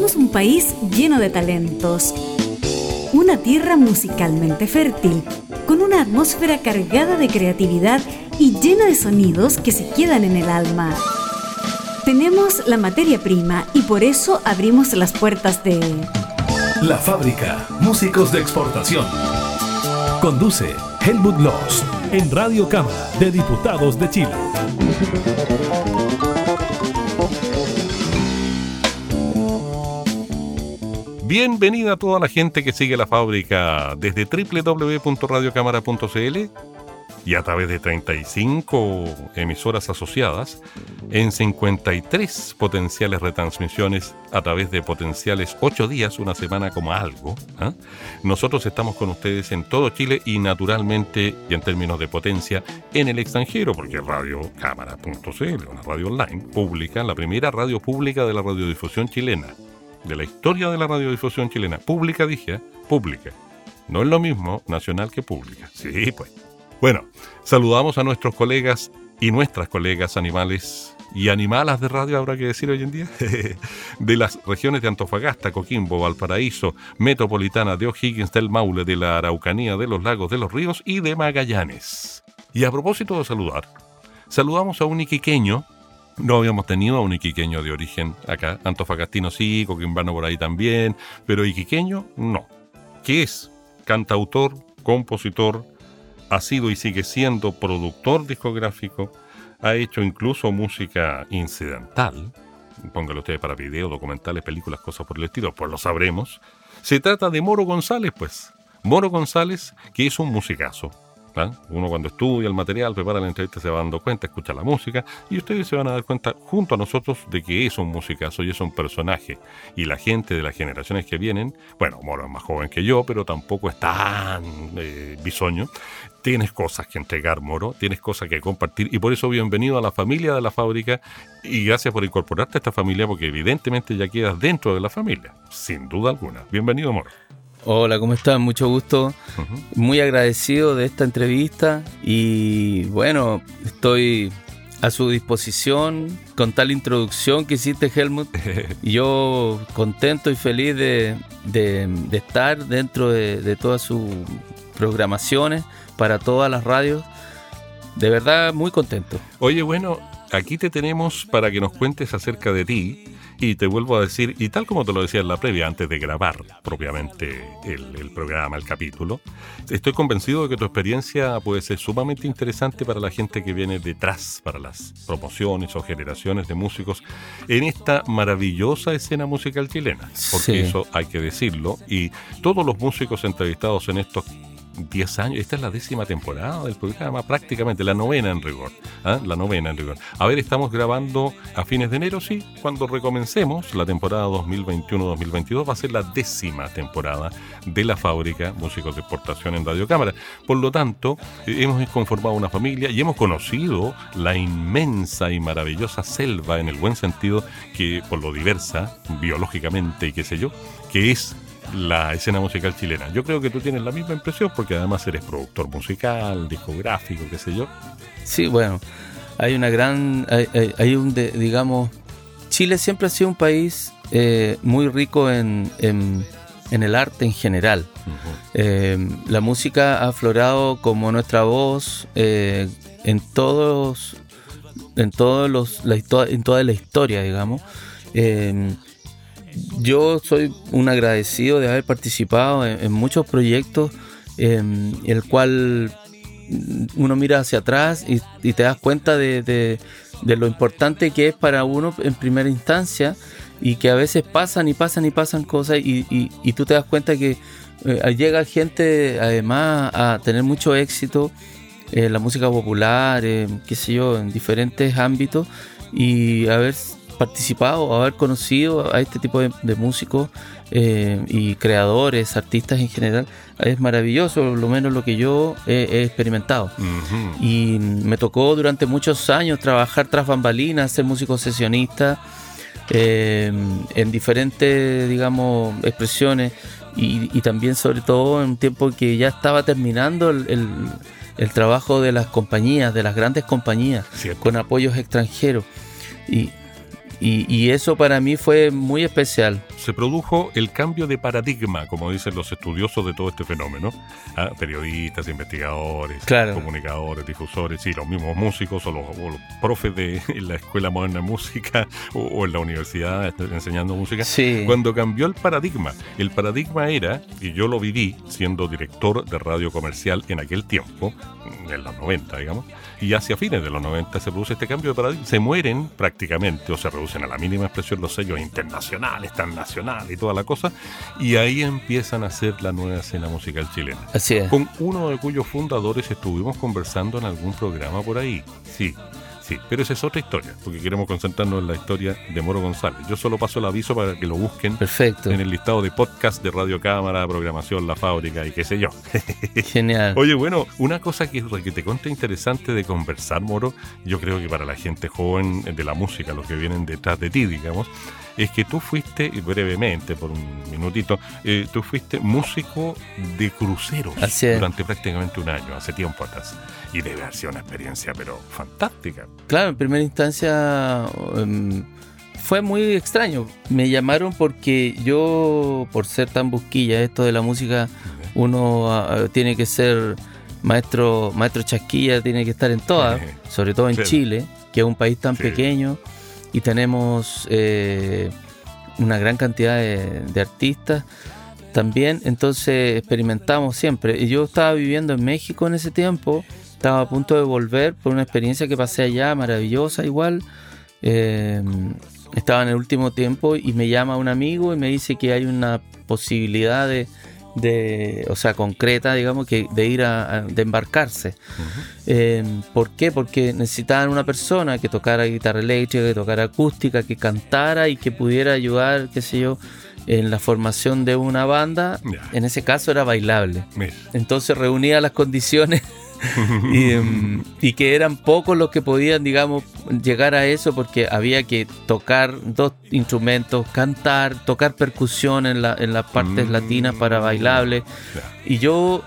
Somos un país lleno de talentos, una tierra musicalmente fértil, con una atmósfera cargada de creatividad y llena de sonidos que se quedan en el alma. Tenemos la materia prima y por eso abrimos las puertas de... La fábrica, músicos de exportación. Conduce Helmut Loss en Radio Cámara de Diputados de Chile. Bienvenida a toda la gente que sigue la fábrica desde www.radiocámara.cl y a través de 35 emisoras asociadas en 53 potenciales retransmisiones a través de potenciales 8 días, una semana como algo. ¿ah? Nosotros estamos con ustedes en todo Chile y naturalmente y en términos de potencia en el extranjero, porque radiocámara.cl, una radio online pública, la primera radio pública de la radiodifusión chilena de la historia de la radiodifusión chilena. Pública, dije, ¿eh? pública. No es lo mismo nacional que pública. Sí, pues. Bueno, saludamos a nuestros colegas y nuestras colegas animales y animalas de radio, habrá que decir hoy en día, de las regiones de Antofagasta, Coquimbo, Valparaíso, Metropolitana de O'Higgins, del Maule, de la Araucanía, de los Lagos, de los Ríos y de Magallanes. Y a propósito de saludar, saludamos a un iquiqueño no habíamos tenido a un iquiqueño de origen acá. Antofagastino sí, coquimbano por ahí también, pero iquiqueño no. ¿Qué es? Cantautor, compositor, ha sido y sigue siendo productor discográfico, ha hecho incluso música incidental, póngalo ustedes para video, documentales, películas, cosas por el estilo, pues lo sabremos. Se trata de Moro González, pues. Moro González, que es un musicazo ¿Ah? Uno cuando estudia el material, prepara la entrevista, se va dando cuenta, escucha la música y ustedes se van a dar cuenta junto a nosotros de que es un musicazo y es un personaje. Y la gente de las generaciones que vienen, bueno, Moro es más joven que yo, pero tampoco es tan eh, bisoño. Tienes cosas que entregar, Moro, tienes cosas que compartir y por eso bienvenido a la familia de la fábrica y gracias por incorporarte a esta familia porque evidentemente ya quedas dentro de la familia, sin duda alguna. Bienvenido, Moro. Hola, ¿cómo están? Mucho gusto. Muy agradecido de esta entrevista y bueno, estoy a su disposición con tal introducción que hiciste, Helmut. Yo contento y feliz de, estar dentro de, de, todas sus programaciones para todas las radios. De verdad, muy contento. Oye, bueno, aquí te tenemos para que nos cuentes acerca de ti y te vuelvo a decir, y tal como te lo decía en la previa, antes de grabar propiamente el, programa, el capítulo, estoy convencido de que tu experiencia puede ser sumamente interesante para la gente que viene detrás, para las promociones o generaciones de músicos en esta maravillosa escena musical chilena. Porque eso hay que decirlo. Y todos los músicos entrevistados en estos 10 años. Esta es la décima temporada del programa, prácticamente la novena en rigor. ¿ah? La novena en rigor. A ver, estamos grabando a fines de enero, sí. Cuando recomencemos la temporada 2021-2022 va a ser la décima temporada de la fábrica Músicos de Exportación en Radio Cámara. Por lo tanto, eh, hemos conformado una familia y hemos conocido la inmensa y maravillosa selva, en el buen sentido, que por lo diversa, biológicamente y qué sé yo, que es la escena musical chilena. Yo creo que tú tienes la misma impresión porque además eres productor musical, discográfico, qué sé yo. Sí, bueno, hay una gran, hay, un, digamos, Chile siempre ha sido un país eh, muy rico en, en, el arte en general. Eh, la música ha aflorado como nuestra voz eh, en todos, en todos los, la, en toda la historia, digamos yo soy un agradecido de haber participado en, muchos proyectos en el cual uno mira hacia atrás y, te das cuenta de, lo importante que es para uno en primera instancia y que a veces pasan y pasan y pasan cosas y, tú te das cuenta que eh, llega gente además a tener mucho éxito en la música popular, qué sé yo, en diferentes ámbitos y a ver participado, haber conocido a este tipo de, músicos eh, y creadores, artistas en general, es maravilloso, lo menos lo que yo he, experimentado. Y me tocó durante muchos años trabajar tras bambalinas, ser músico sesionista, eh, en diferentes, digamos, expresiones y, también sobre todo en un tiempo que ya estaba terminando el, trabajo de las compañías, de las grandes compañías, con apoyos extranjeros. Y, y, eso para mí fue muy especial, se produjo el cambio de paradigma, como dicen los estudiosos de todo este fenómeno. ¿ah? Periodistas, investigadores, comunicadores, difusores, y los mismos músicos o los, profes de la Escuela Moderna de Música o, en la universidad enseñando música. Cuando cambió el paradigma, el paradigma era, y yo lo viví siendo director de radio comercial en aquel tiempo, en los 90, digamos, y hacia fines de los 90 se produce este cambio de paradigma. Se mueren prácticamente o se reducen a la mínima expresión los sellos internacionales, nacionales y toda la cosa, y ahí empiezan a hacer la nueva escena musical chilena. Así es. Con uno de cuyos fundadores estuvimos conversando en algún programa por ahí. Sí, Sí, pero esa es otra historia, porque queremos concentrarnos en la historia de Moro González. Yo solo paso el aviso para que lo busquen Perfecto. en el listado de podcast de Radio Cámara, Programación, La Fábrica y qué sé yo. Genial. Oye, bueno, una cosa que, que te cuenta interesante de conversar, Moro, yo creo que para la gente joven de la música, los que vienen detrás de ti, digamos, es que tú fuiste, brevemente, por un minutito, eh, tú fuiste músico de cruceros durante prácticamente un año, hace tiempo atrás. Y debe haber sido una experiencia, pero fantástica. Claro, en primera instancia em, fue muy extraño. Me llamaron porque yo, por ser tan busquilla, esto de la música, uno ah, tiene que ser maestro, maestro chasquilla, tiene que estar en todas, sobre todo en Chile, que es un país tan pequeño y tenemos eh, una gran cantidad de, artistas también, entonces experimentamos siempre. Y yo estaba viviendo en México en ese tiempo, estaba a punto de volver por una experiencia que pasé allá, maravillosa igual. Eh, estaba en el último tiempo y me llama un amigo y me dice que hay una posibilidad de, de, o sea, concreta, digamos, que de ir a, de embarcarse. Eh, ¿Por qué? Porque necesitaban una persona que tocara guitarra eléctrica, que tocara acústica, que cantara y que pudiera ayudar, qué sé yo, en la formación de una banda. En ese caso era bailable. Entonces reunía las condiciones Em, y, que eran pocos los que podían, digamos, llegar a eso porque había que tocar dos instrumentos, cantar, tocar percusión en, la, en las partes mm. latinas para bailable. Y yo,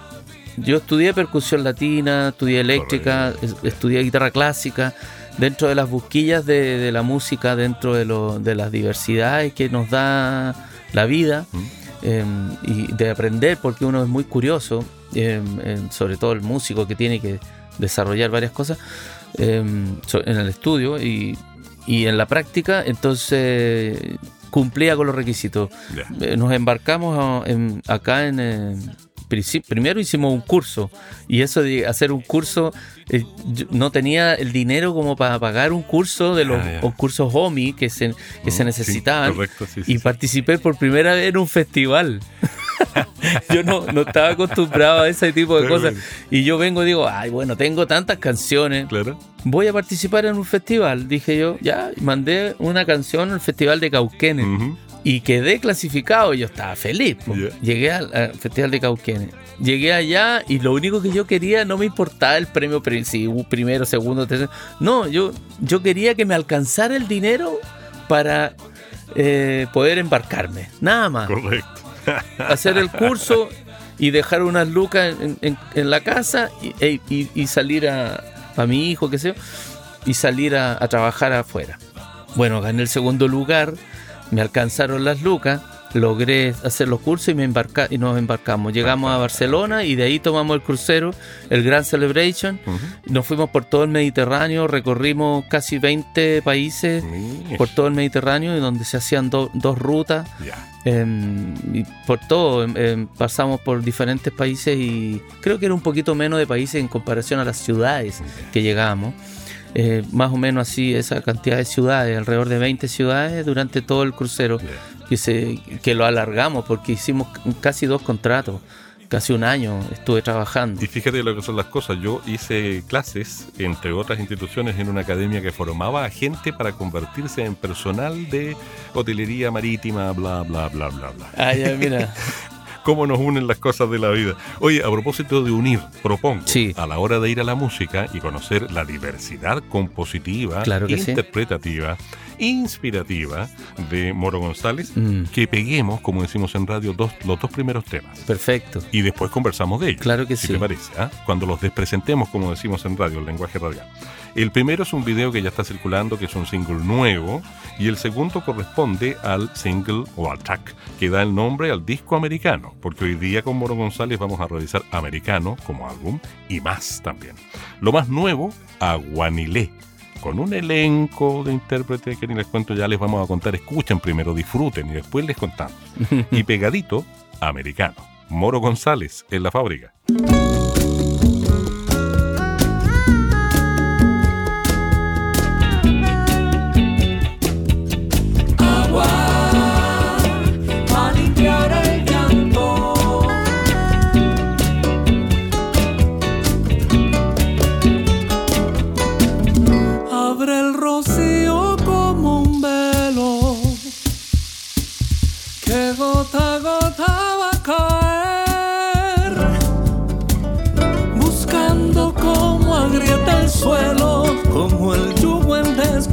yo estudié percusión latina, estudié eléctrica, estudié guitarra clásica dentro de las busquillas de, la música, dentro de, lo, de, las diversidades que nos da la vida mm. Em, y de aprender, porque uno es muy curioso sobre todo el músico que tiene que desarrollar varias cosas em, en el estudio y, en la práctica, entonces cumplía con los requisitos. Eh, nos embarcamos acá en, primero hicimos un curso y eso de hacer un curso eh, no tenía el dinero como para pagar un curso de los ah, cursos HOMI que se, que se mm, necesitaban y participé por primera vez en un festival. yo no, no estaba acostumbrado a ese tipo de cosas. Y yo vengo y digo, ay, bueno, tengo tantas canciones. Claro. Voy a participar en un festival. Dije yo, ya, mandé una canción al Festival de Cauquenes. Y quedé clasificado. Y yo estaba feliz. Llegué al, Festival de Cauquenes. Llegué allá y lo único que yo quería, no me importaba el premio si primero, segundo, tercero. No, yo, yo quería que me alcanzara el dinero para eh, poder embarcarme. Nada más. Correcto hacer el curso y dejar unas lucas en, la casa y, y, salir a, a mi hijo, qué sé yo, y salir a, a trabajar afuera. Bueno, gané el segundo lugar, me alcanzaron las lucas logré hacer los cursos y, me embarca, y nos embarcamos. Llegamos a Barcelona y de ahí tomamos el crucero, el Grand Celebration. Nos fuimos por todo el Mediterráneo, recorrimos casi 20 países por todo el Mediterráneo, y donde se hacían dos rutas. Em, y por todo, em, em, pasamos por diferentes países y creo que era un poquito menos de países en comparación a las ciudades que llegábamos. Eh, más o menos así esa cantidad de ciudades, alrededor de 20 ciudades durante todo el crucero que, se, que lo alargamos porque hicimos casi dos contratos. Casi un año estuve trabajando. Y fíjate lo que son las cosas. Yo hice clases, entre otras instituciones, en una academia que formaba a gente para convertirse en personal de hotelería marítima, bla, bla, bla, bla, bla. Ah, ya, mira. cómo nos unen las cosas de la vida. Oye, a propósito de unir, propongo a la hora de ir a la música y conocer la diversidad compositiva, interpretativa inspirativa de Moro González, mm. que peguemos, como decimos en radio, dos, los dos primeros temas. Perfecto. Y después conversamos de ellos. Claro que si sí. te parece, ¿ah? cuando los despresentemos, como decimos en radio, el lenguaje radial. El primero es un video que ya está circulando, que es un single nuevo, y el segundo corresponde al single o al track que da el nombre al disco americano, porque hoy día con Moro González vamos a realizar americano como álbum y más también. Lo más nuevo, Aguanilé con un elenco de intérpretes que ni les cuento, ya les vamos a contar. Escuchen primero, disfruten y después les contamos. y pegadito, americano. Moro González en la fábrica.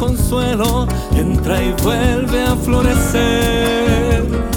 Consuelo entra y vuelve a florecer.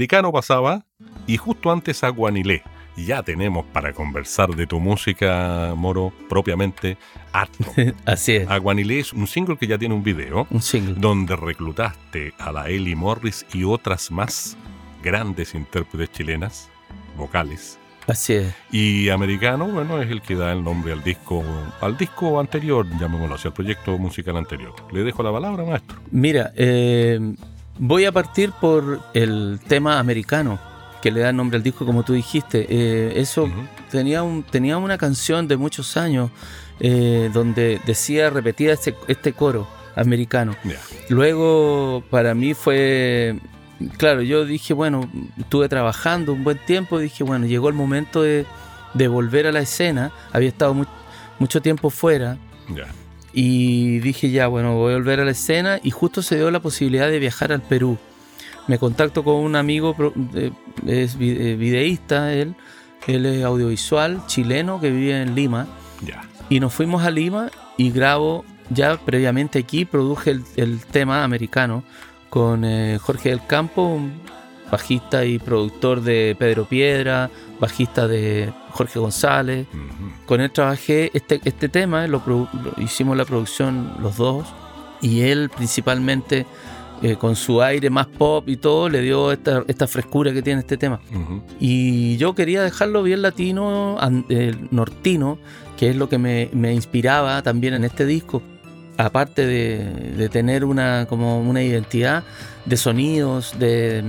Americano. Americano pasaba y justo antes a Guanilé. Ya tenemos para conversar de tu música, Moro, propiamente harto. Así es, Aguanilé es un single que ya tiene un video un single. donde reclutaste a la Ellie Morris y otras más grandes intérpretes chilenas, vocales. Así es. Y Americano, bueno, es el que da el nombre al disco, al disco anterior, llamémoslo así, al proyecto musical anterior. Le dejo la palabra, maestro. Mira, eh, voy a partir por el tema americano que le da nombre al disco, como tú dijiste. Eh, eso Ujú. tenía, un, tenía una canción de muchos años eh, donde decía, repetía este, este coro americano. Ya. Luego, para mí fue. Claro, yo dije, bueno, estuve trabajando un buen tiempo. Dije, bueno, llegó el momento de, de volver a la escena. Había estado mu- mucho tiempo fuera. Ya. Y dije, ya, bueno, voy a volver a la escena. Y justo se dio la posibilidad de viajar al Perú. Me contacto con un amigo, eh, es eh, videísta, él. Él es audiovisual chileno que vive en Lima. Y nos fuimos a Lima y grabo ya previamente aquí, produje el, el tema americano con eh, Jorge del Campo, un bajista y productor de Pedro Piedra, bajista de Jorge González. Con él trabajé este, este tema, lo, produ- lo- hicimos la producción los dos y él principalmente eh, con su aire más pop y todo le dio esta, esta frescura que tiene este tema. Ujú. Y yo quería dejarlo bien latino, an- eh, nortino, que es lo que me, me inspiraba también en este disco. Aparte de, de tener una, como una identidad de sonidos de,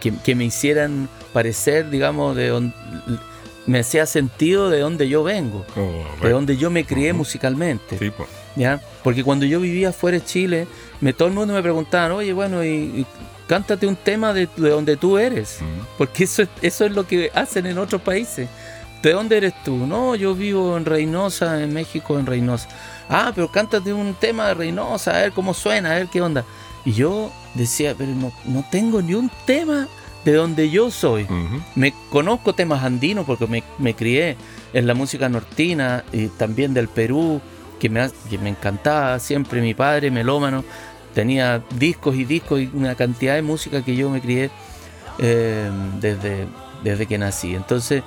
que, que me hicieran parecer, digamos, de don- me hacía sentido de donde yo vengo, Oh, de donde yo me crié musicalmente. Sí, pues. ¿ya? Porque cuando yo vivía fuera de Chile, me, todo el mundo me preguntaba, oye, bueno, y, y cántate un tema de, de donde tú eres. Porque eso es, eso es lo que hacen en otros países. ¿De dónde eres tú? No, yo vivo en Reynosa, en México, en Reynosa. Ah, pero cántate un tema de Reynosa, a ver cómo suena, a ver qué onda. Y yo decía, pero no, no tengo ni un tema de donde yo soy. Ujú. Me conozco temas andinos porque me, me crié en la música nortina y también del Perú, que me, que me encantaba siempre. Mi padre, melómano, tenía discos y discos y una cantidad de música que yo me crié eh, desde, desde que nací. Entonces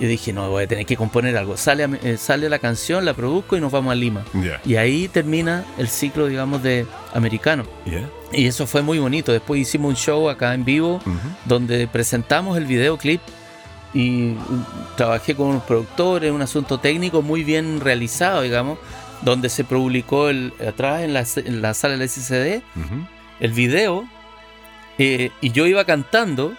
yo dije, no, voy a tener que componer algo. Sale, eh, sale la canción, la produzco y nos vamos a Lima. Ya. Y ahí termina el ciclo, digamos, de americano. Ya. Y eso fue muy bonito. Después hicimos un show acá en vivo Ujú. donde presentamos el videoclip y uh, trabajé con unos productores, un asunto técnico muy bien realizado, digamos, donde se publicó el, atrás en la, en la sala del SCD Ujú. el video eh, y yo iba cantando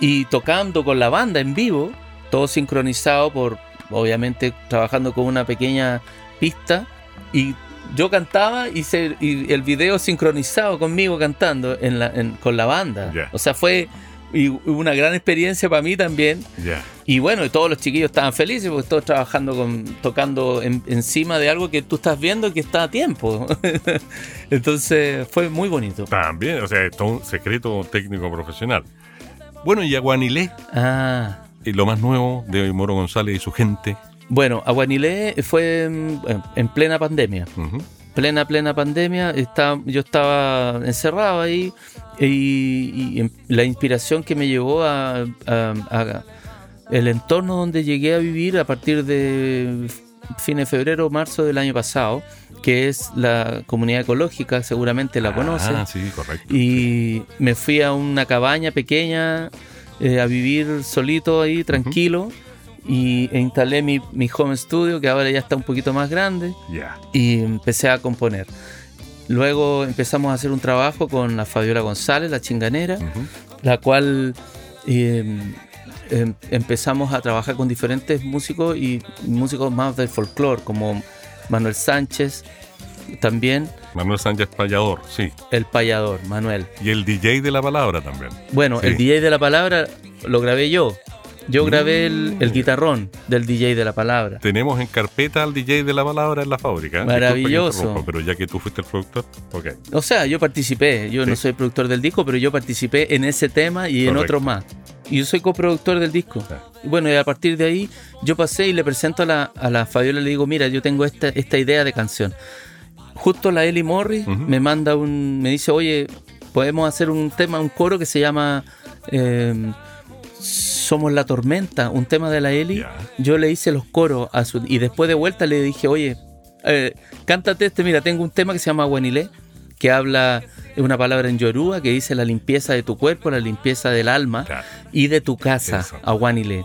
y tocando con la banda en vivo, todo sincronizado por, obviamente, trabajando con una pequeña pista y yo cantaba y, se, y el video sincronizado conmigo cantando en la, en- con la banda. O sea, fue y una gran experiencia para mí también. Ya. Y bueno, y todos los chiquillos estaban felices porque todos trabajando con, tocando en- encima de algo que tú estás viendo que está a tiempo. Entonces fue muy bonito. También, o sea, es un secreto técnico profesional. Bueno, y Aguanilé, Ah. Y lo más nuevo de Moro González y su gente. Bueno, Aguanilé fue en, en plena pandemia. Ujú. Plena, plena pandemia. Estaba, yo estaba encerrado ahí y, y en- la inspiración que me llevó a, a- a- el entorno donde llegué a vivir a partir de fines de febrero, marzo del año pasado, que es la comunidad ecológica, seguramente la conoces. Ah, sí, correcto. Y me fui a una cabaña pequeña eh, a vivir solito ahí, tranquilo. y e instalé mi, mi home studio, que ahora ya está un poquito más grande, y empecé a componer. Luego empezamos a hacer un trabajo con la Fabiola González, la chinganera, la cual eh, em- empezamos a trabajar con diferentes músicos y músicos más del folclore, como Manuel Sánchez, también Manuel Sánchez Payador, sí. el payador, Manuel. Y el DJ de la palabra también. Bueno, Sí. el DJ de la palabra lo grabé yo. Yo grabé el, el guitarrón del DJ de la palabra. Tenemos en carpeta al DJ de la palabra en la fábrica. Maravilloso. Pero ya que tú fuiste el productor, ok. O sea, yo participé, yo no Sí. soy productor del disco, pero yo participé en ese tema y en Correcto. otros más. Y yo soy coproductor del disco. Ah. Bueno, y a partir de ahí yo pasé y le presento a la, a la Fabiola y le digo, mira, yo tengo esta, esta idea de canción. Justo la Eli Morris me manda un, me dice, oye, podemos hacer un tema, un coro que se llama eh, Somos la Tormenta, un tema de la Eli. Yo le hice los coros a su, y después de vuelta le dije, oye, eh, cántate este, mira, tengo un tema que se llama Guanilé, que habla, es una palabra en Yoruba que dice la limpieza de tu cuerpo, la limpieza del alma y de tu casa, Eso. Aguanile.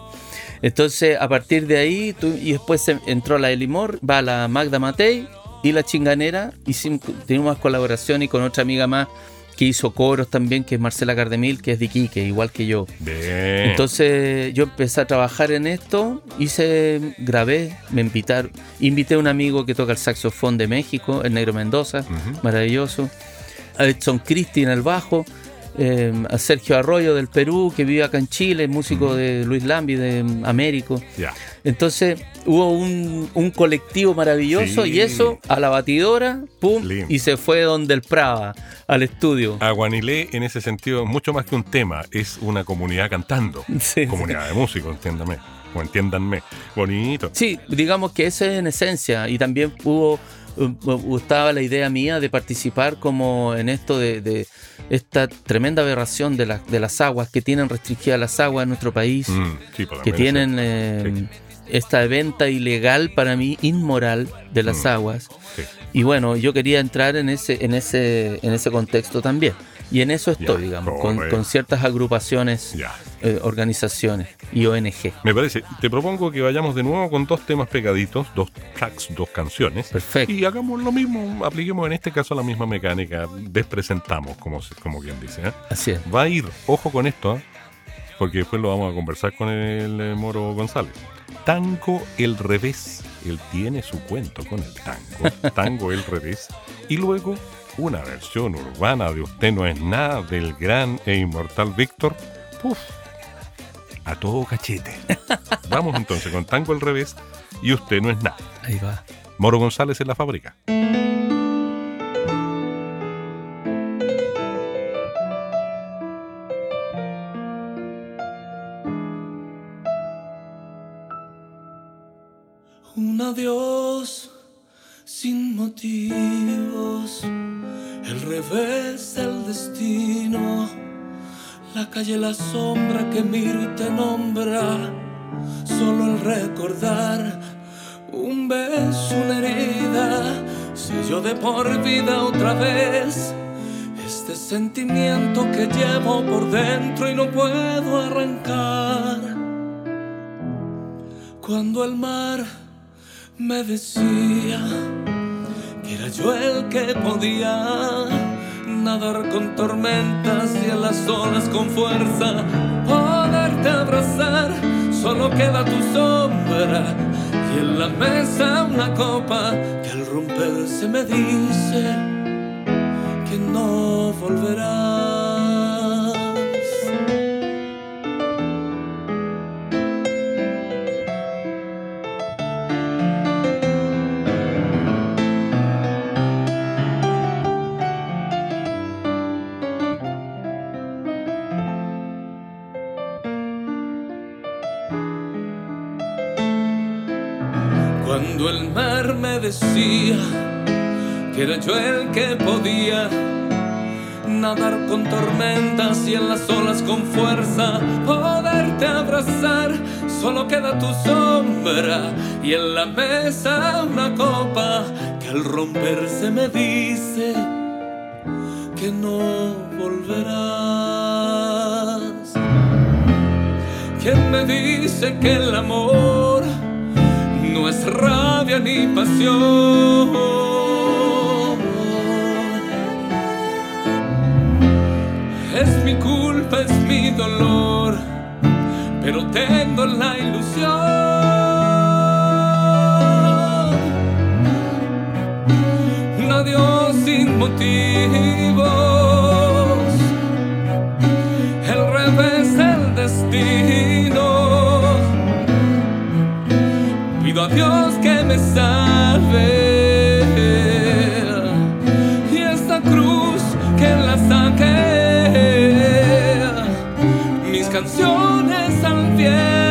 Entonces, a partir de ahí, tú- y después entró la Elimor, va la Magda Matei y la Chinganera, y tuvimos más colaboración y con otra amiga más que hizo coros también, que es Marcela Cardemil, que es de Iquique, igual que yo. Bien. Entonces yo empecé a trabajar en esto, hice, grabé, me invitaron, invité a un amigo que toca el saxofón de México, el Negro Mendoza, maravilloso, a Edson Cristi en el bajo, eh, a Sergio Arroyo del Perú, que vive acá en Chile, músico de Luis Lambi de Américo. Entonces hubo un, un colectivo maravilloso Sí. y eso a la batidora, pum, y se fue donde el Prava, al estudio. Aguanilé en ese sentido, mucho más que un tema, es una comunidad cantando. Sí, comunidad de músicos, entiéndame. O entiéndanme. Bonito. Sí, digamos que eso es en esencia. Y también hubo, uh, estaba la idea mía de participar como en esto de, de esta tremenda aberración de, las de las aguas, que tienen restringidas las aguas en nuestro país, Mm, sí, pues que tienen eh, esta venta ilegal, para mí, inmoral de las Mm. aguas. Sí. Y bueno, yo quería entrar en ese, en ese, en ese contexto también. Y en eso estoy, Ya, digamos, con, ciertas agrupaciones, eh, organizaciones y ONG. Me parece. Te propongo que vayamos de nuevo con dos temas pegaditos, dos tracks, dos canciones. Perfecto. Y hagamos lo mismo, apliquemos en este caso la misma mecánica, despresentamos, como, como quien dice. ¿eh? Así es. Va a ir, ojo con esto, ¿eh? porque después lo vamos a conversar con el eh, Moro González. Tango el revés. Él tiene su cuento con el tango. Tango el revés. Y luego una versión urbana de Usted no es nada del gran e inmortal Víctor. Puf, a todo cachete. Vamos entonces con Tango el revés y Usted no es nada. Ahí va. Moro González en la fábrica. Por vida otra vez. Este sentimiento que llevo por dentro y no puedo arrancar. Cuando el mar me decía que era yo el que podía nadar con tormentas y en las olas con fuerza, poderte abrazar, solo queda tu sombra y en la mesa una copa que al romperse me dice que no volverás. yo el que podía nadar con tormentas y en las olas con fuerza, poderte abrazar, solo queda tu sombra y en la mesa una copa que al romperse me dice que no volverás. ¿Quién me dice que el amor no es rabia ni pasión? pero tengo la ilusión. Un adiós sin motivos, el revés del destino. Pido a Dios que me salve. Y esta cruz que la saque, mis canciones. yeah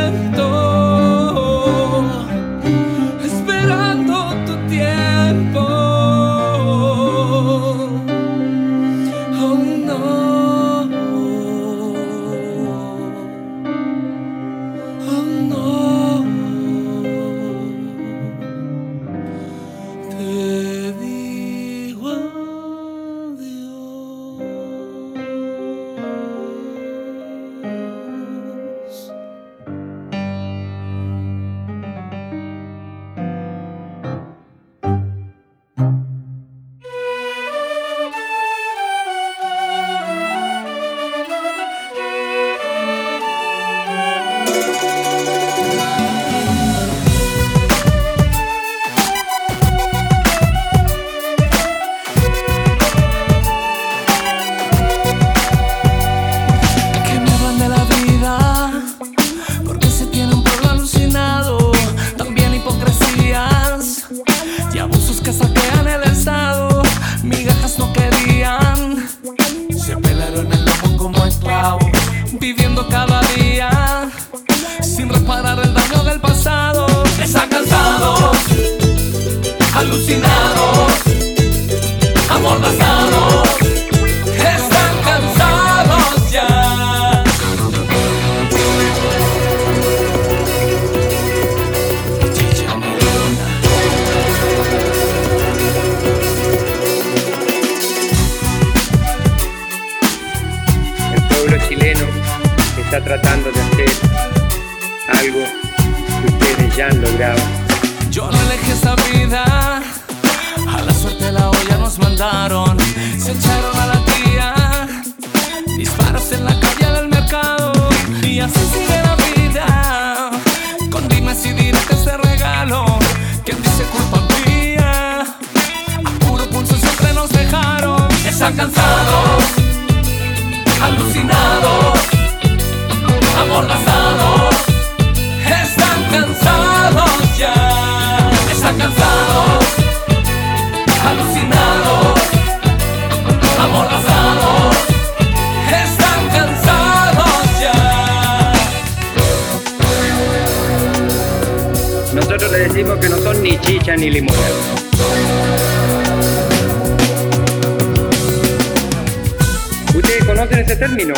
¿Conocen ese término?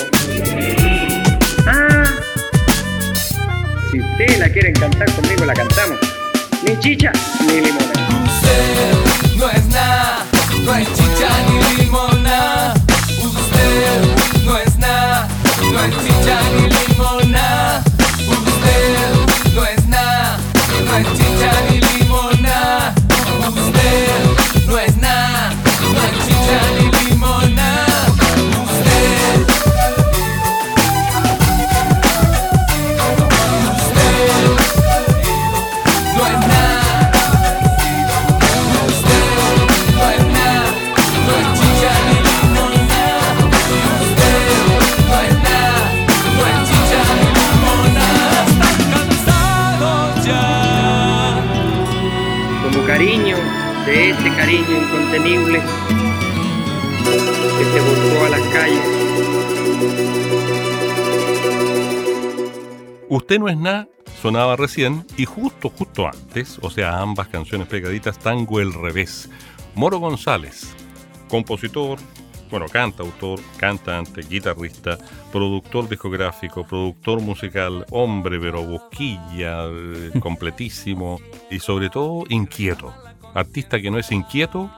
Ah, si ustedes la quieren cantar conmigo, la cantamos. Ni chicha ni limón. No es nada, no chicha ni limón. cariño incontenible que se volcó a las calles. Usted no es nada sonaba recién y justo, justo antes, o sea, ambas canciones pegaditas, Tango el Revés. Moro González, compositor, bueno, cantautor, cantante, guitarrista, productor discográfico, productor musical, hombre pero boquilla, eh, completísimo y sobre todo inquieto artista que no es inquieto,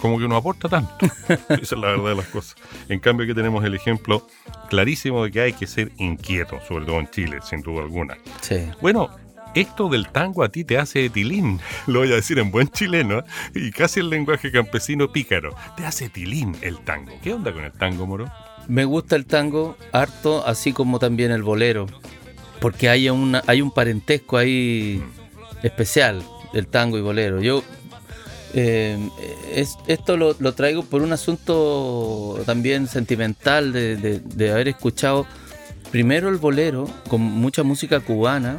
como que no aporta tanto. Esa es la verdad de las cosas. En cambio, aquí tenemos el ejemplo clarísimo de que hay que ser inquieto, sobre todo en Chile, sin duda alguna. Sí. Bueno, esto del tango a ti te hace tilín, lo voy a decir en buen chileno ¿eh? y casi el lenguaje campesino pícaro. Te hace tilín el tango. ¿Qué onda con el tango, Moro? Me gusta el tango harto, así como también el bolero, porque hay, hay un parentesco ahí mm. especial el tango y bolero. Yo eh, es- esto lo, lo traigo por un asunto también sentimental de, de- de haber escuchado primero el bolero con mucha música cubana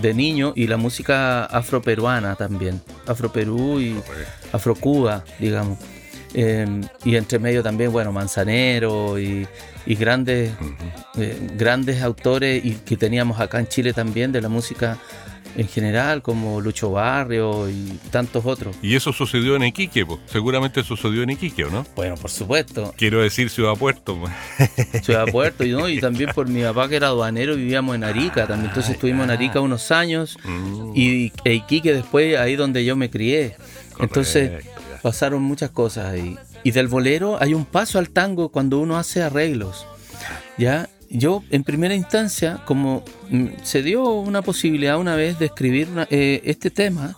de niño y la música afroperuana también, afroperú y afrocuba, digamos. Eh, y entre medio también, bueno, Manzanero y, y grandes, eh, grandes autores y que teníamos acá en Chile también de la música en general, como Lucho Barrio y tantos otros. Y eso sucedió en Iquique, po. seguramente sucedió en Iquique, ¿o no? Bueno, por supuesto, Quiero decir Ciudad Puerto. Ciudad Puerto y, ¿no? y también por mi papá que era aduanero vivíamos en Arica también. Entonces estuvimos en Arica unos años Mm, y e Iquique después ahí donde yo me crié. Entonces correcto, pasaron muchas cosas ahí. Y del bolero hay un paso al tango cuando uno hace arreglos. ¿Ya? Yo en primera instancia, como mm, se dio una posibilidad una vez de escribir una- eh, este tema,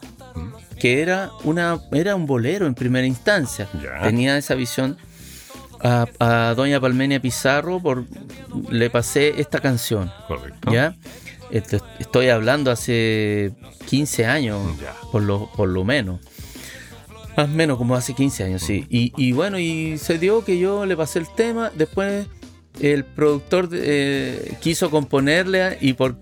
que era, una, era un bolero en primera instancia. Tenía esa visión. A, a doña Palmenia Pizarro por, le pasé esta canción. Correcto. ¿Ya? Esto- Estoy hablando hace 15 años, por lo, por lo menos. Más o menos como hace 15 años, sí. Y, y bueno, y se dio que yo le pasé el tema, después el productor eh, quiso componerle y, por,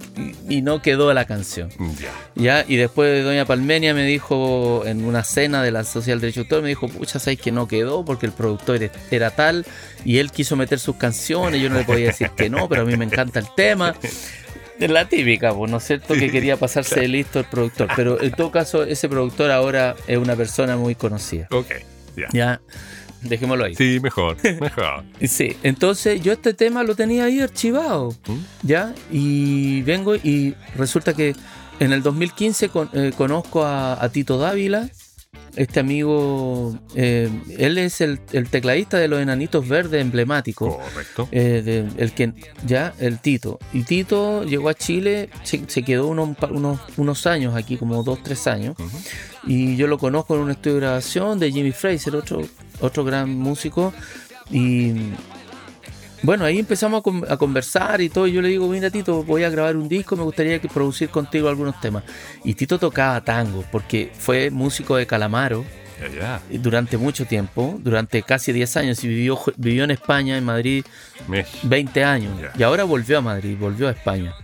y no quedó la canción. Ya. ¿Ya? Y después Doña Palmenia me dijo en una cena de la Social Derecho de Autor, me dijo, pucha, sabes que no quedó porque el productor era, era tal y él quiso meter sus canciones, yo no le podía decir que no, pero a mí me encanta el tema. Es la típica, pues, ¿no es cierto? Que quería pasarse de listo el productor. Pero en todo caso, ese productor ahora es una persona muy conocida. Ok. Ya, dejémoslo ahí. Sí, mejor. Mejor. Sí, entonces yo este tema lo tenía ahí archivado, ¿ya? Y vengo y resulta que en el 2015 con- eh, conozco a, a Tito Dávila, este amigo, eh, él es el, el tecladista de los Enanitos Verdes emblemáticos. Correcto. eh, de- el que ya el Tito y Tito llegó a Chile se, se quedó unos, unos unos años aquí como dos tres años y yo lo conozco en un estudio de grabación de Jimmy Fraser otro otro gran músico y bueno, ahí empezamos a, con- a conversar y todo. Y yo le digo, mira, Tito, voy a grabar un disco, me gustaría que producir contigo algunos temas. Y Tito tocaba tango, porque fue músico de Calamaro durante mucho tiempo, durante casi 10 años, y vivió, vivió en España, en Madrid, Me- 20 años. Y ahora volvió a Madrid, volvió a España.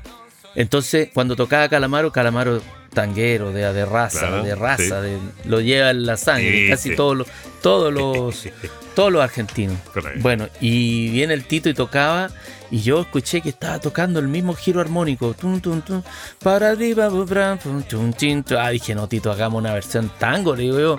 Entonces, cuando tocaba Calamaro, Calamaro tanguero, de, de raza, Claro, de raza, sí. de, lo lleva en la sangre, Sí, casi sí. todos los, todos los, todos los argentinos. Correcto. Bueno, y viene el Tito y tocaba, y yo escuché que estaba tocando el mismo giro armónico. Tum, tum, tum, para arriba. Ah, dije, no, Tito, hagamos una versión tango, le digo yo.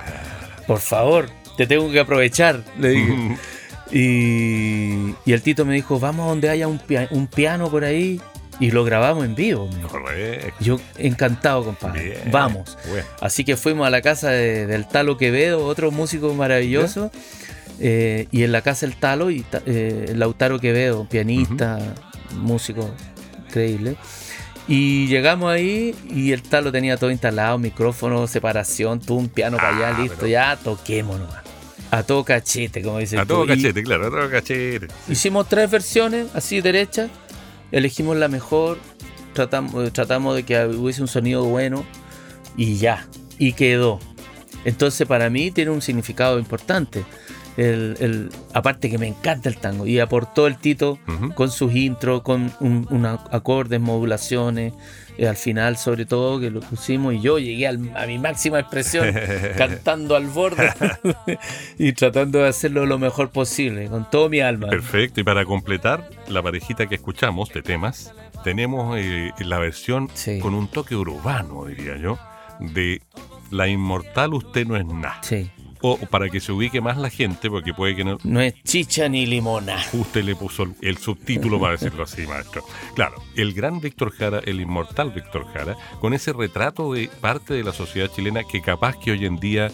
Por favor, te tengo que aprovechar, le digo. Y, y el Tito me dijo, vamos a donde haya un, pia- un piano por ahí y lo grabamos en vivo. Correcto. Yo encantado, compadre. Bien. Vamos. Bueno. Así que fuimos a la casa de- del Talo Quevedo, otro músico maravilloso. eh, y en la casa del Talo, y, eh, Lautaro Quevedo, pianista, músico increíble. Y llegamos ahí y el Talo tenía todo instalado, micrófono, separación, tú un piano para allá, Ah, listo, pero- ya toquemos nomás. A todo cachete, como dice A todo cachete, claro, a todo cachete. Hicimos tres versiones, así derechas. Elegimos la mejor. Tratamos, tratamos de que hubiese un sonido bueno. Y ya. Y quedó. Entonces para mí tiene un significado importante. El, el- aparte que me encanta el tango. Y aportó el Tito con sus intros, con un, una- acordes, modulaciones. eh, al final sobre todo que lo pusimos y yo llegué al- a mi máxima expresión cantando al borde y tratando de hacerlo lo mejor posible, con todo mi alma. Perfecto. Y para completar la parejita que escuchamos de temas, tenemos eh, la versión Sí. con un toque urbano, diría yo, de La inmortal usted no es nada. Sí. O para que se ubique más la gente, porque puede que no, No es chicha ni limona. Usted le puso el, el subtítulo para decirlo así, maestro. Claro, el gran Víctor Jara, el inmortal Víctor Jara, con ese retrato de parte de la sociedad chilena que capaz que hoy en día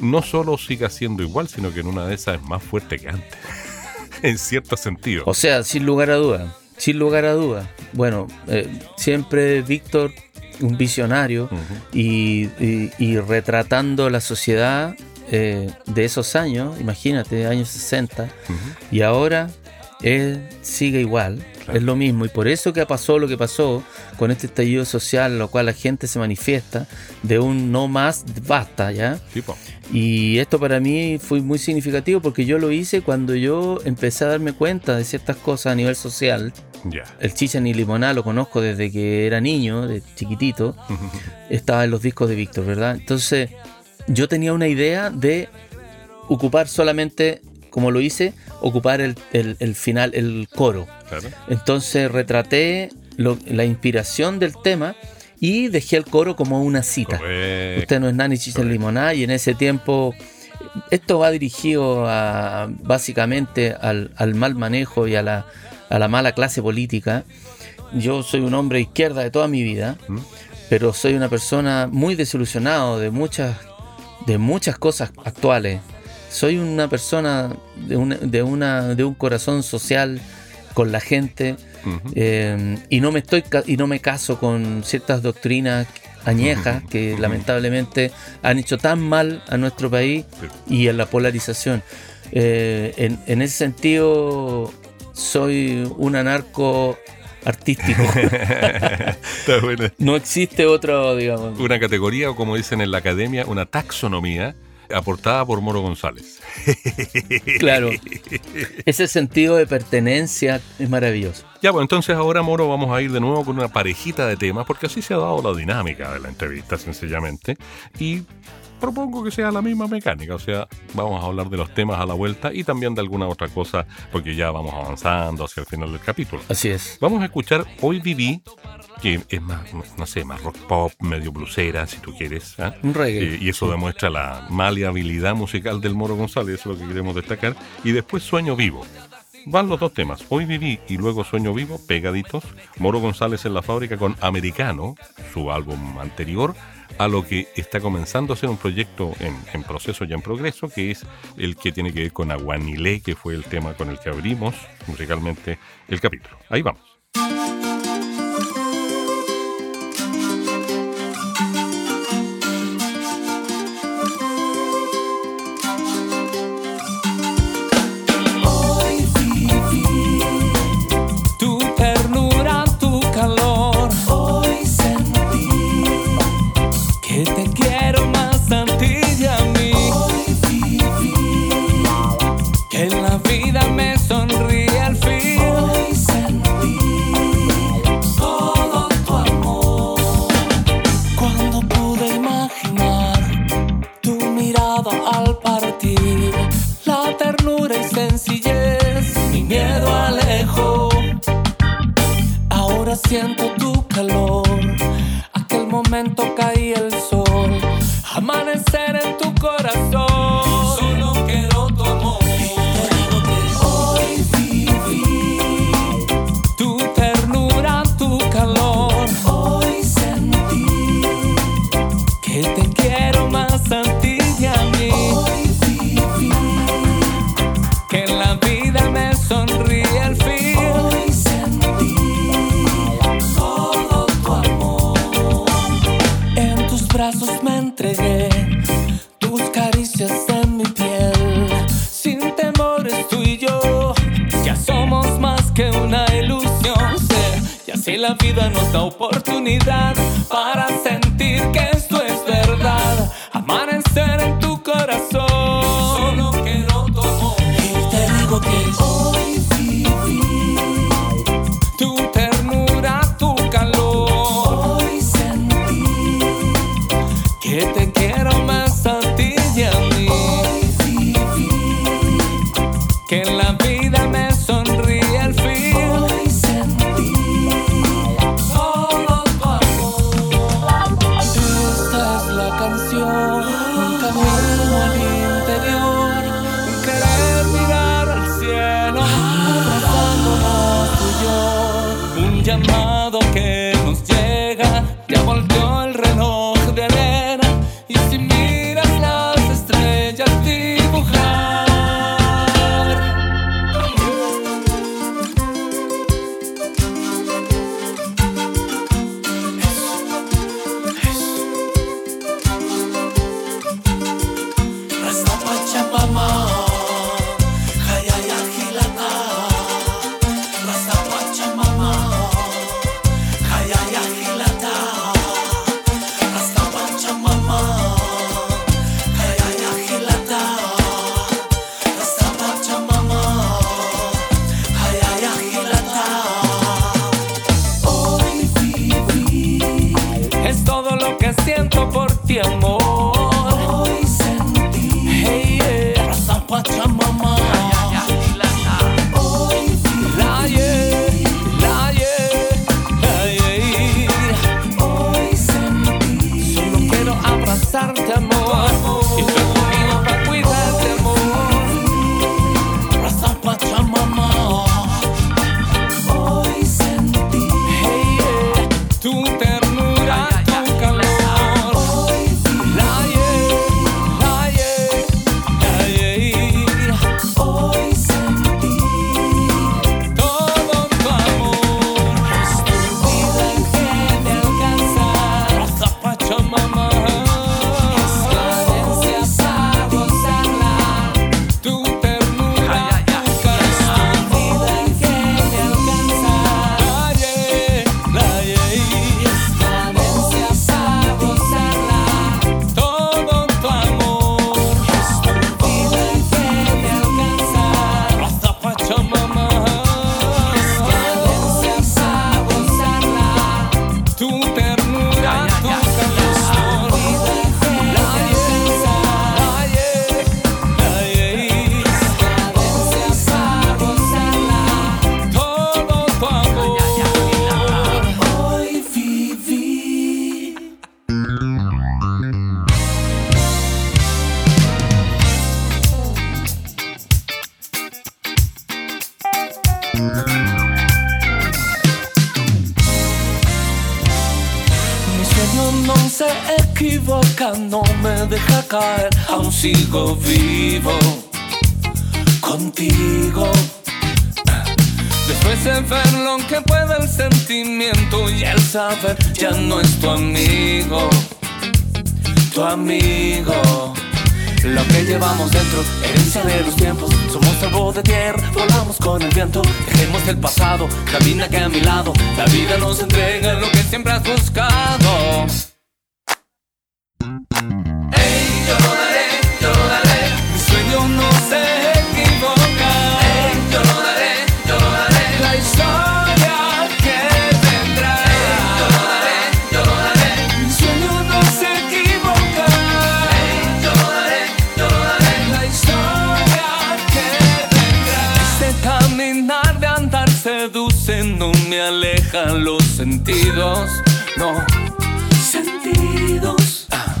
no solo siga siendo igual, sino que en una de esas es más fuerte que antes. en cierto sentido. O sea, sin lugar a duda, sin lugar a duda. Bueno, eh, siempre Víctor, un visionario, y- y retratando la sociedad eh, de esos años, imagínate, años 60, Ujú. y ahora él sigue igual, Claro. es lo mismo, y por eso que pasó lo que pasó con este estallido social, en lo cual la gente se manifiesta de un no más, basta, ¿ya? Y esto para mí fue muy significativo porque yo lo hice cuando yo empecé a darme cuenta de ciertas cosas a nivel social. Ya. El chicha ni limoná lo conozco desde que era niño, de chiquitito. Estaba en los discos de Víctor, ¿verdad? Entonces yo tenía una idea de ocupar solamente, como lo hice, ocupar el, el- el final, el coro. Claro. Entonces retraté lo- la inspiración del tema y dejé el coro como una cita. Usted no es nani chicha en limoná y en ese tiempo esto va dirigido a básicamente al, al mal manejo y a la, a la mala clase política. Yo soy un hombre de izquierda de toda mi vida, ¿Mm? pero soy una persona muy desilusionado de muchas, de muchas cosas actuales. Soy una persona de, una- de, una, de un corazón social con la gente eh, y no me estoy y no me caso con ciertas doctrinas añejas que lamentablemente han hecho tan mal a nuestro país y en la polarización. Eh, en, en ese sentido, soy un anarco artístico. Está no existe otro, digamos. Una categoría, o como dicen en la academia, una taxonomía aportada por Moro González. Claro. Ese sentido de pertenencia es maravilloso. Ya, pues entonces ahora, Moro, vamos a ir de nuevo con una parejita de temas, porque así se ha dado la dinámica de la entrevista, sencillamente. Y propongo que sea la misma mecánica, o sea, vamos a hablar de los temas a la vuelta y también de alguna otra cosa, porque ya vamos avanzando hacia el final del capítulo. Así es. Vamos a escuchar Hoy Viví, que es más, no sé, más rock pop, medio blusera, si tú quieres. ¿ah? Un reggae. Eh, y eso demuestra la maleabilidad musical del Moro González, eso es lo que queremos destacar. Y después Sueño Vivo. Van los dos temas, Hoy Viví y luego Sueño Vivo, pegaditos. Moro González en la fábrica con Americano, su álbum anterior, a lo que está comenzando a ser un proyecto en, proceso y en progreso, que es el que tiene que ver con Aguanilé, que fue el tema con el que abrimos musicalmente el capítulo. Ahí vamos. Llevamos dentro, herencia de los tiempos. Somos polvo de tierra, volamos con el viento. Dejemos el pasado, camina que a mi lado. La vida nos entrega lo que siempre has buscado. Me alejan los sentidos. No, sentidos. Ah.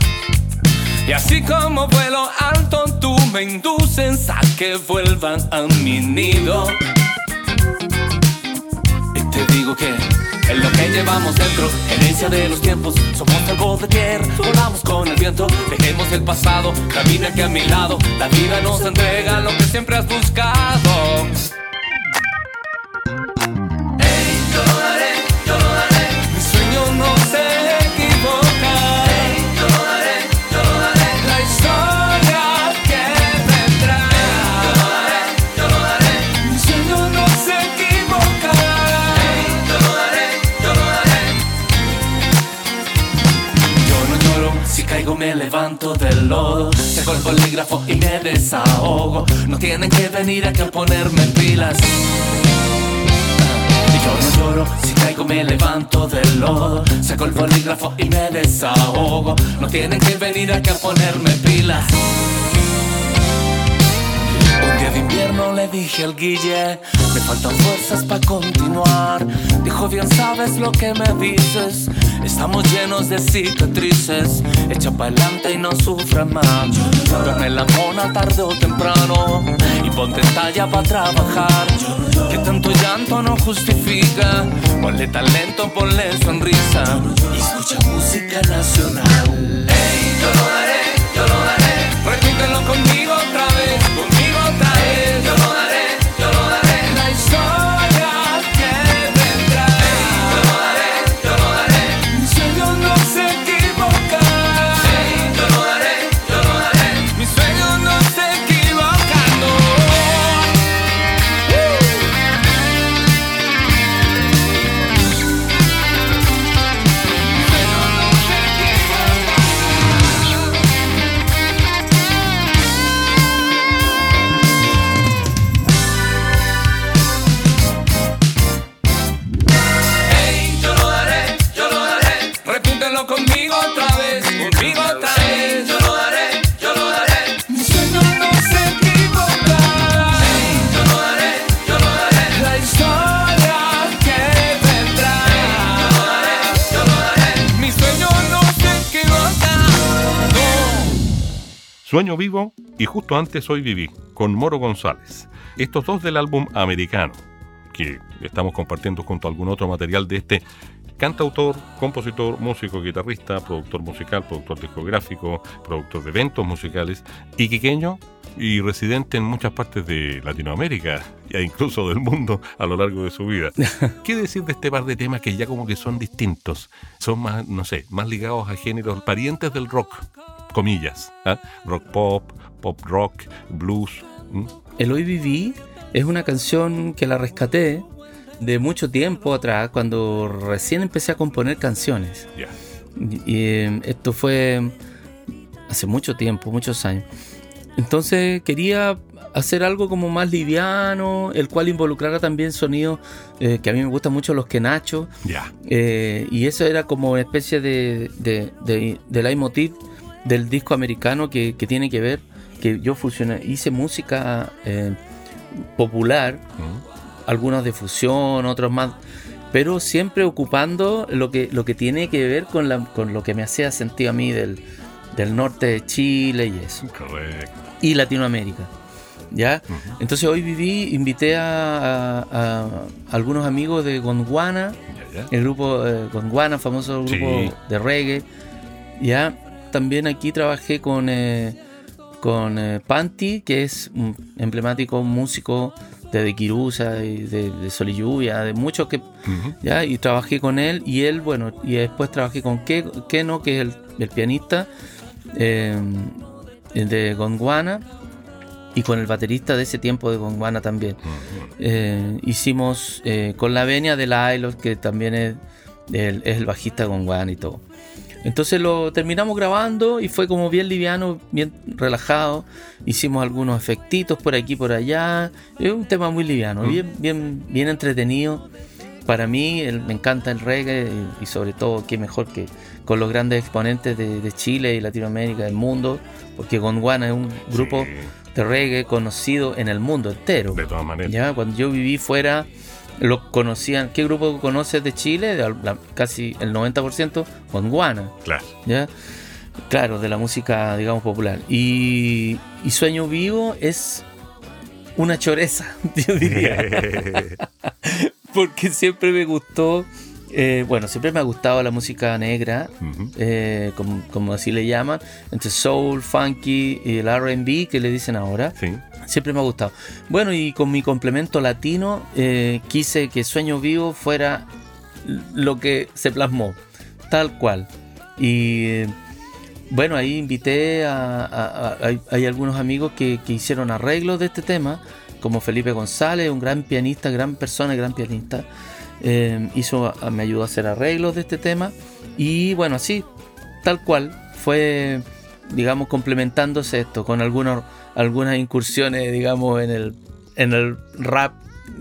Y así como vuelo alto, tú me induces a que vuelvan a mi nido. Y te digo que es lo que llevamos dentro, herencia de los tiempos. Somos polvo de tierra, volamos con el viento. Dejemos el pasado, camina aquí a mi lado. La vida nos entrega lo que siempre has buscado. Me levanto del lodo. Saco el bolígrafo y me desahogo. No tienen que venir aquí a ponerme pilas. Y yo no lloro, si caigo me levanto del lodo Saco el bolígrafo y me desahogo No tienen que venir aquí a ponerme pilas un día de invierno le dije al Guille Me faltan fuerzas para continuar Dijo bien sabes lo que me dices. Estamos llenos de cicatrices. Echa para adelante y no sufra más. Duerme la mona tarde o temprano Y ponte en talla para trabajar. Que tanto llanto no justifica. Ponle talento, ponle sonrisa. Escucha música nacional. Ey, yo lo daré, yo lo daré Repítelo conmigo y justo antes Hoy Viví, con Moro González. Estos dos del álbum americano, que estamos compartiendo junto a algún otro material de este cantautor, compositor, músico, guitarrista, productor musical, productor discográfico, productor de eventos musicales, iquiqueño y residente en muchas partes de Latinoamérica e incluso del mundo a lo largo de su vida. ¿Qué decir de este par de temas que ya como que son distintos? Son más, no sé, más ligados a géneros parientes del rock, comillas. ¿ah? Rock pop, pop rock, blues. El Hoy Viví es una canción que la rescaté de mucho tiempo atrás, cuando recién empecé a componer canciones. Y, y, eh, esto fue hace mucho tiempo, muchos años. Entonces quería hacer algo como más liviano, el cual involucrara también sonidos eh, que a mí me gustan mucho, los que Nacho. Ya. Eh, y eso era como una especie de, de, de, de leitmotiv del disco americano que, que tiene que ver, que yo fusioné, hice música eh, popular, ¿Mm? algunos de fusión, otros más, pero siempre ocupando lo que, lo que tiene que ver con, la, con lo que me hacía sentir a mí del, del norte de Chile y eso, Correcto. y Latinoamérica. ¿Ya? Entonces hoy viví, invité a, a- a algunos amigos de Gondwana, el grupo eh, Gondwana, famoso grupo Sí. de reggae. Ya también aquí trabajé con, eh, con eh, Panti, que es un emblemático músico de, de Kirusa y de, de Sol y Lluvia, de muchos que ya y trabajé con él y él bueno y después trabajé con Ke- Keno que es el, el pianista eh, de Gondwana y con el baterista de ese tiempo de Gondwana también. Eh, hicimos eh, con la venia de la Ailot que también es el, es el bajista de Gondwana y todo entonces lo terminamos grabando y fue como bien liviano, bien relajado. Hicimos algunos efectitos por aquí por allá. Es un tema muy liviano, Mm. bien, bien, bien entretenido. Para mí el- me encanta el reggae y, y sobre todo qué mejor que con los grandes exponentes de, de Chile y Latinoamérica, del mundo, porque Gondwana es un grupo Sí, de reggae conocido en el mundo entero. de todas maneras. Ya, cuando yo viví fuera, lo conocían. ¿Qué grupo conoces de Chile? De la- casi el 90% Gondwana, Claro. ¿ya? Claro, de la música, digamos, popular. Y, y Sueño Vivo es una choreza, yo diría. Porque siempre me gustó, eh, bueno, siempre me ha gustado la música negra, eh, como, como así le llaman, entre soul, funky y el RB que le dicen ahora. Sí. Siempre me ha gustado. Bueno, y con mi complemento latino, eh, quise que Sueño Vivo fuera lo que se plasmó, tal cual. Y eh, bueno, ahí invité a. hay, algunos amigos que, que hicieron arreglos de este tema, como Felipe González, un gran pianista, gran persona, gran pianista. eh, hizo, me ayudó a hacer arreglos de este tema. Y bueno, así, tal cual, fue, digamos, complementándose esto con algunos, algunas incursiones, digamos, en el, en el rap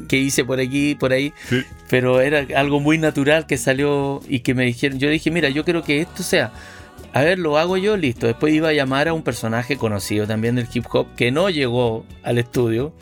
que hice por aquí por ahí. Sí. Pero era algo muy natural que salió y que me dijeron, yo dije, mira, yo quiero que esto sea, a ver, lo hago yo, listo. Después iba a llamar a un personaje conocido también del hip hop que no llegó al estudio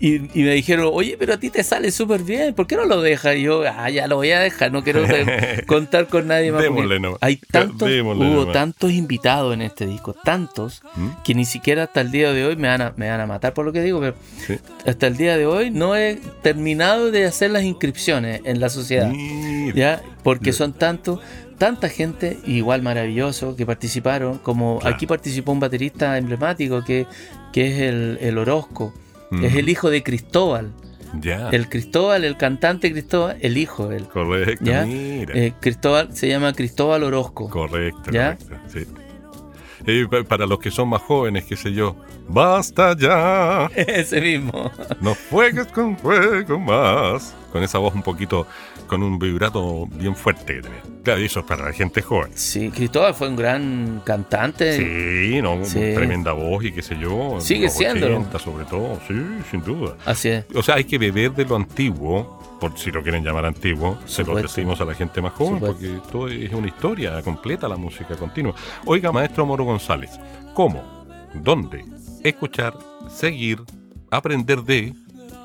y, y me dijeron, oye, pero a ti te sale súper bien, ¿por qué no lo dejas? Y yo, ah, ya lo voy a dejar, no quiero contar con nadie más. nomás. Hay tantos, Démosle hubo tantos invitados en este disco, tantos, ¿Mm? que ni siquiera hasta el día de hoy me van a, me van a matar por lo que digo, pero Sí. hasta el día de hoy no he terminado de hacer las inscripciones en la sociedad. Mira. ¿ya? Porque son tantos, tanta gente igual maravilloso que participaron, como Claro. aquí participó un baterista emblemático que, que es el, el Orozco, Mm. es el hijo de Cristóbal, Ya. el Cristóbal, el cantante Cristóbal, el hijo de él. Correcto. ¿Ya? Mira. Eh, Cristóbal se llama Cristóbal Orozco. Correcto, ¿Ya? correcto, sí. Pa- para los que son más jóvenes, qué sé yo, basta ya, Ese mismo. no juegues con fuego más. Con esa voz un poquito, con un vibrato bien fuerte que tenía. Claro, y eso es para la gente joven. Sí, Cristóbal fue un gran cantante. Sí, no, Sí. tremenda voz y qué sé yo. Sigue. 80 sobre todo, sí, sin duda. Así es. O sea, hay que beber de lo antiguo, por si lo quieren llamar antiguo, se lo decimos a la gente más joven, Supuesto. porque todo es una historia completa, la música continua. Oiga, maestro Moro González, ¿cómo? ¿Dónde? Escuchar, seguir, aprender de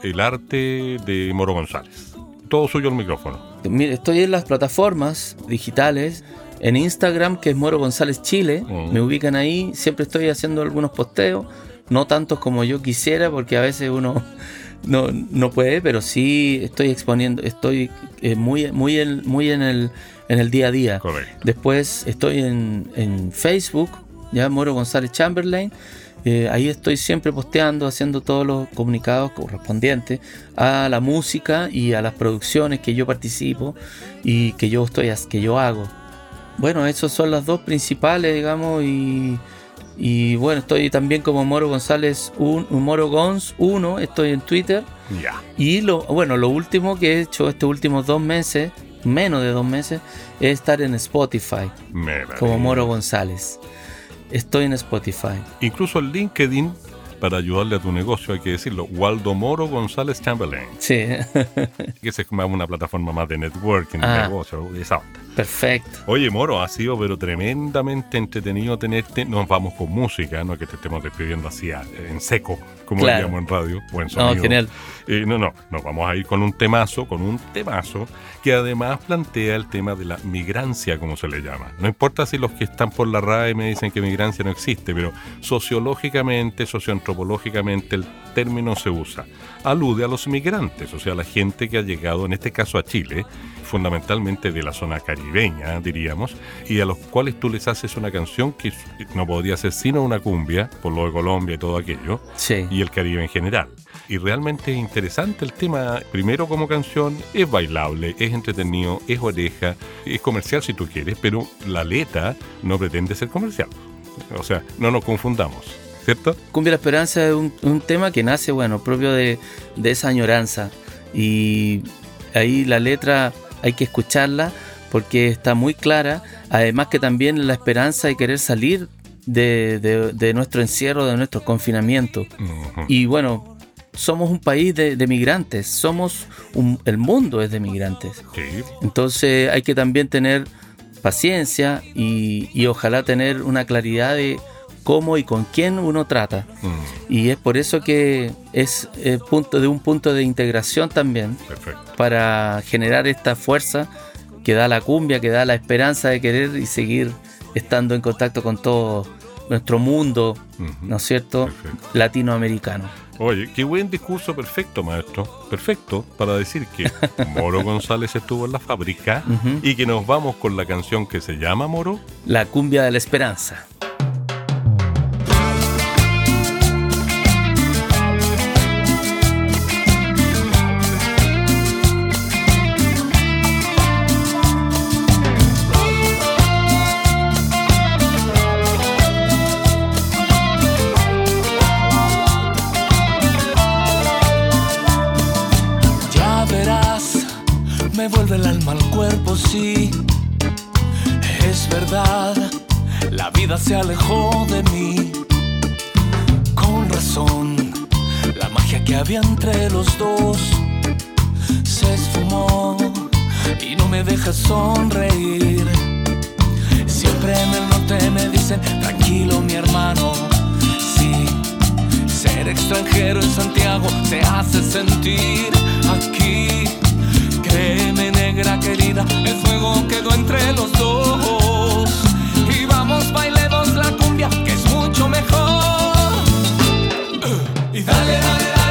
el arte de Moro González. Todo suyo el micrófono. Mire, estoy en las plataformas digitales, en Instagram, que es Moro González Chile. Mm. Me ubican ahí. Siempre estoy haciendo algunos posteos. No tantos como yo quisiera, porque a veces uno no, no puede, pero sí estoy exponiendo, estoy eh, muy, muy, en, muy en, el, en el día a día. Correcto. Después estoy en, en Facebook, ya Moro González Chamberlain. Eh, ahí estoy siempre posteando, haciendo todos los comunicados correspondientes a la música y a las producciones que yo participo y que yo estoy que yo hago. Bueno, esos son las dos principales, digamos, y, y bueno, estoy también como Moro González, un, Moro Gons 1, estoy en Twitter. Ya. Y lo, bueno, lo último que he hecho estos últimos dos meses, menos de dos meses, es estar en Spotify, Me como. Moro González. Estoy en Spotify. Incluso en LinkedIn, para ayudarle a tu negocio, hay que decirlo, Waldo Moro González Chamberlain, Sí, que es como una plataforma más de networking, de Ah. negocio, esa onda. perfecto. Oye, Moro, ha sido pero tremendamente entretenido tenerte. Nos vamos con música, no que te estemos despidiendo así en seco, como Claro. diríamos en radio o en No, sonido. genial. Eh, no, no, nos vamos a ir con un temazo, con un temazo que además plantea el tema de la migrancia, como se le llama. No importa si los que están por la RAE me dicen que migrancia no existe, pero sociológicamente, socioantropológicamente el término se usa. Alude a los migrantes, o sea, a la gente que ha llegado, en este caso a Chile, fundamentalmente de la zona caribeña, diríamos, y a los cuales tú les haces una canción que no podría ser sino una cumbia, por lo de Colombia y todo aquello, Sí. y el Caribe en general. Y realmente es interesante el tema, primero como canción, es bailable, es entretenido, es oreja, es comercial si tú quieres, pero la letra no pretende ser comercial. O sea, no nos confundamos, ¿cierto? Cumbia la Esperanza es un, un tema que nace, bueno, propio de, de esa añoranza. Y ahí la letra hay que escucharla porque está muy clara. Además que también la esperanza de querer salir de, de- de nuestro encierro, de nuestro confinamiento. Y bueno, somos un país de, de migrantes, somos un- el mundo es de migrantes. Sí, Entonces hay que también tener paciencia y, y ojalá tener una claridad de cómo y con quién uno trata. mm, Y es por eso que es eh, punto de un punto de integración también perfecto. para generar esta fuerza que da la cumbia, que da la esperanza de querer y seguir estando en contacto con todo nuestro mundo. ¿no es cierto? Perfecto. Latinoamericano. Oye, qué buen discurso, perfecto, maestro. Perfecto, para decir que Moro González estuvo en la fábrica y que nos vamos con la canción que se llama Moro. La cumbia de la esperanza. Me vuelve el alma al cuerpo, sí. Es verdad, la vida se alejó de mí. Con razón, la magia que había entre los dos se esfumó y no me deja sonreír. Siempre en el norte me dicen, tranquilo mi hermano, sí. Ser extranjero en Santiago te hace sentir aquí. Créeme, negra querida, el fuego quedó entre los dos. Y vamos, bailemos la cumbia, que es mucho mejor. Y dale, dale, dale, dale, dale,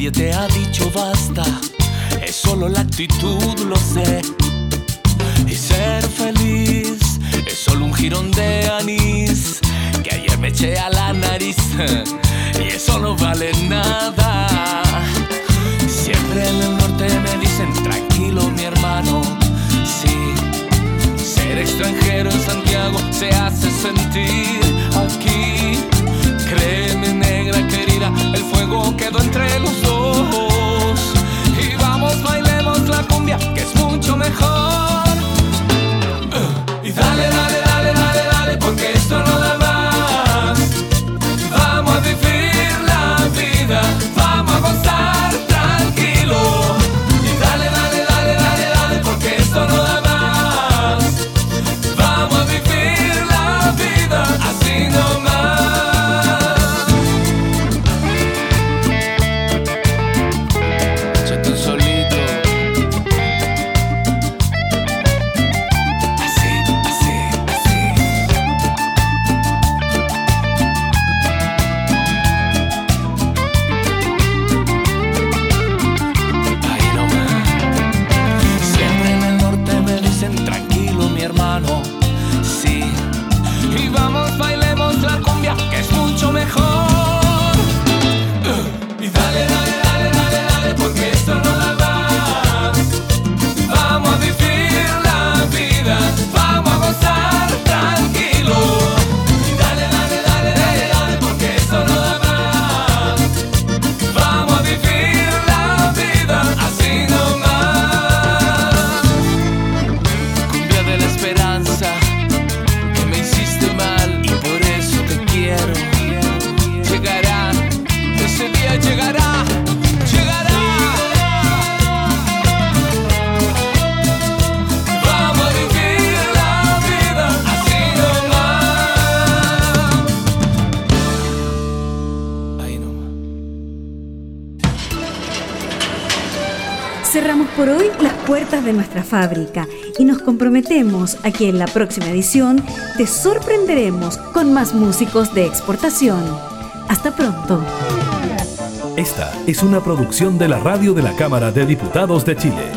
nadie te ha dicho basta, es solo la actitud, lo sé. Y ser feliz es solo un jirón de anís que ayer me eché a la nariz y eso no vale nada. Siempre en el norte me dicen tranquilo mi hermano, sí. Ser extranjero en Santiago se hace sentir aquí. Créeme, negra querida, el fuego quedó entre los. Fábrica y nos comprometemos a que en la próxima edición te sorprenderemos con más músicos de exportación. Hasta pronto. Esta es una producción de la radio de la Cámara de Diputados de Chile.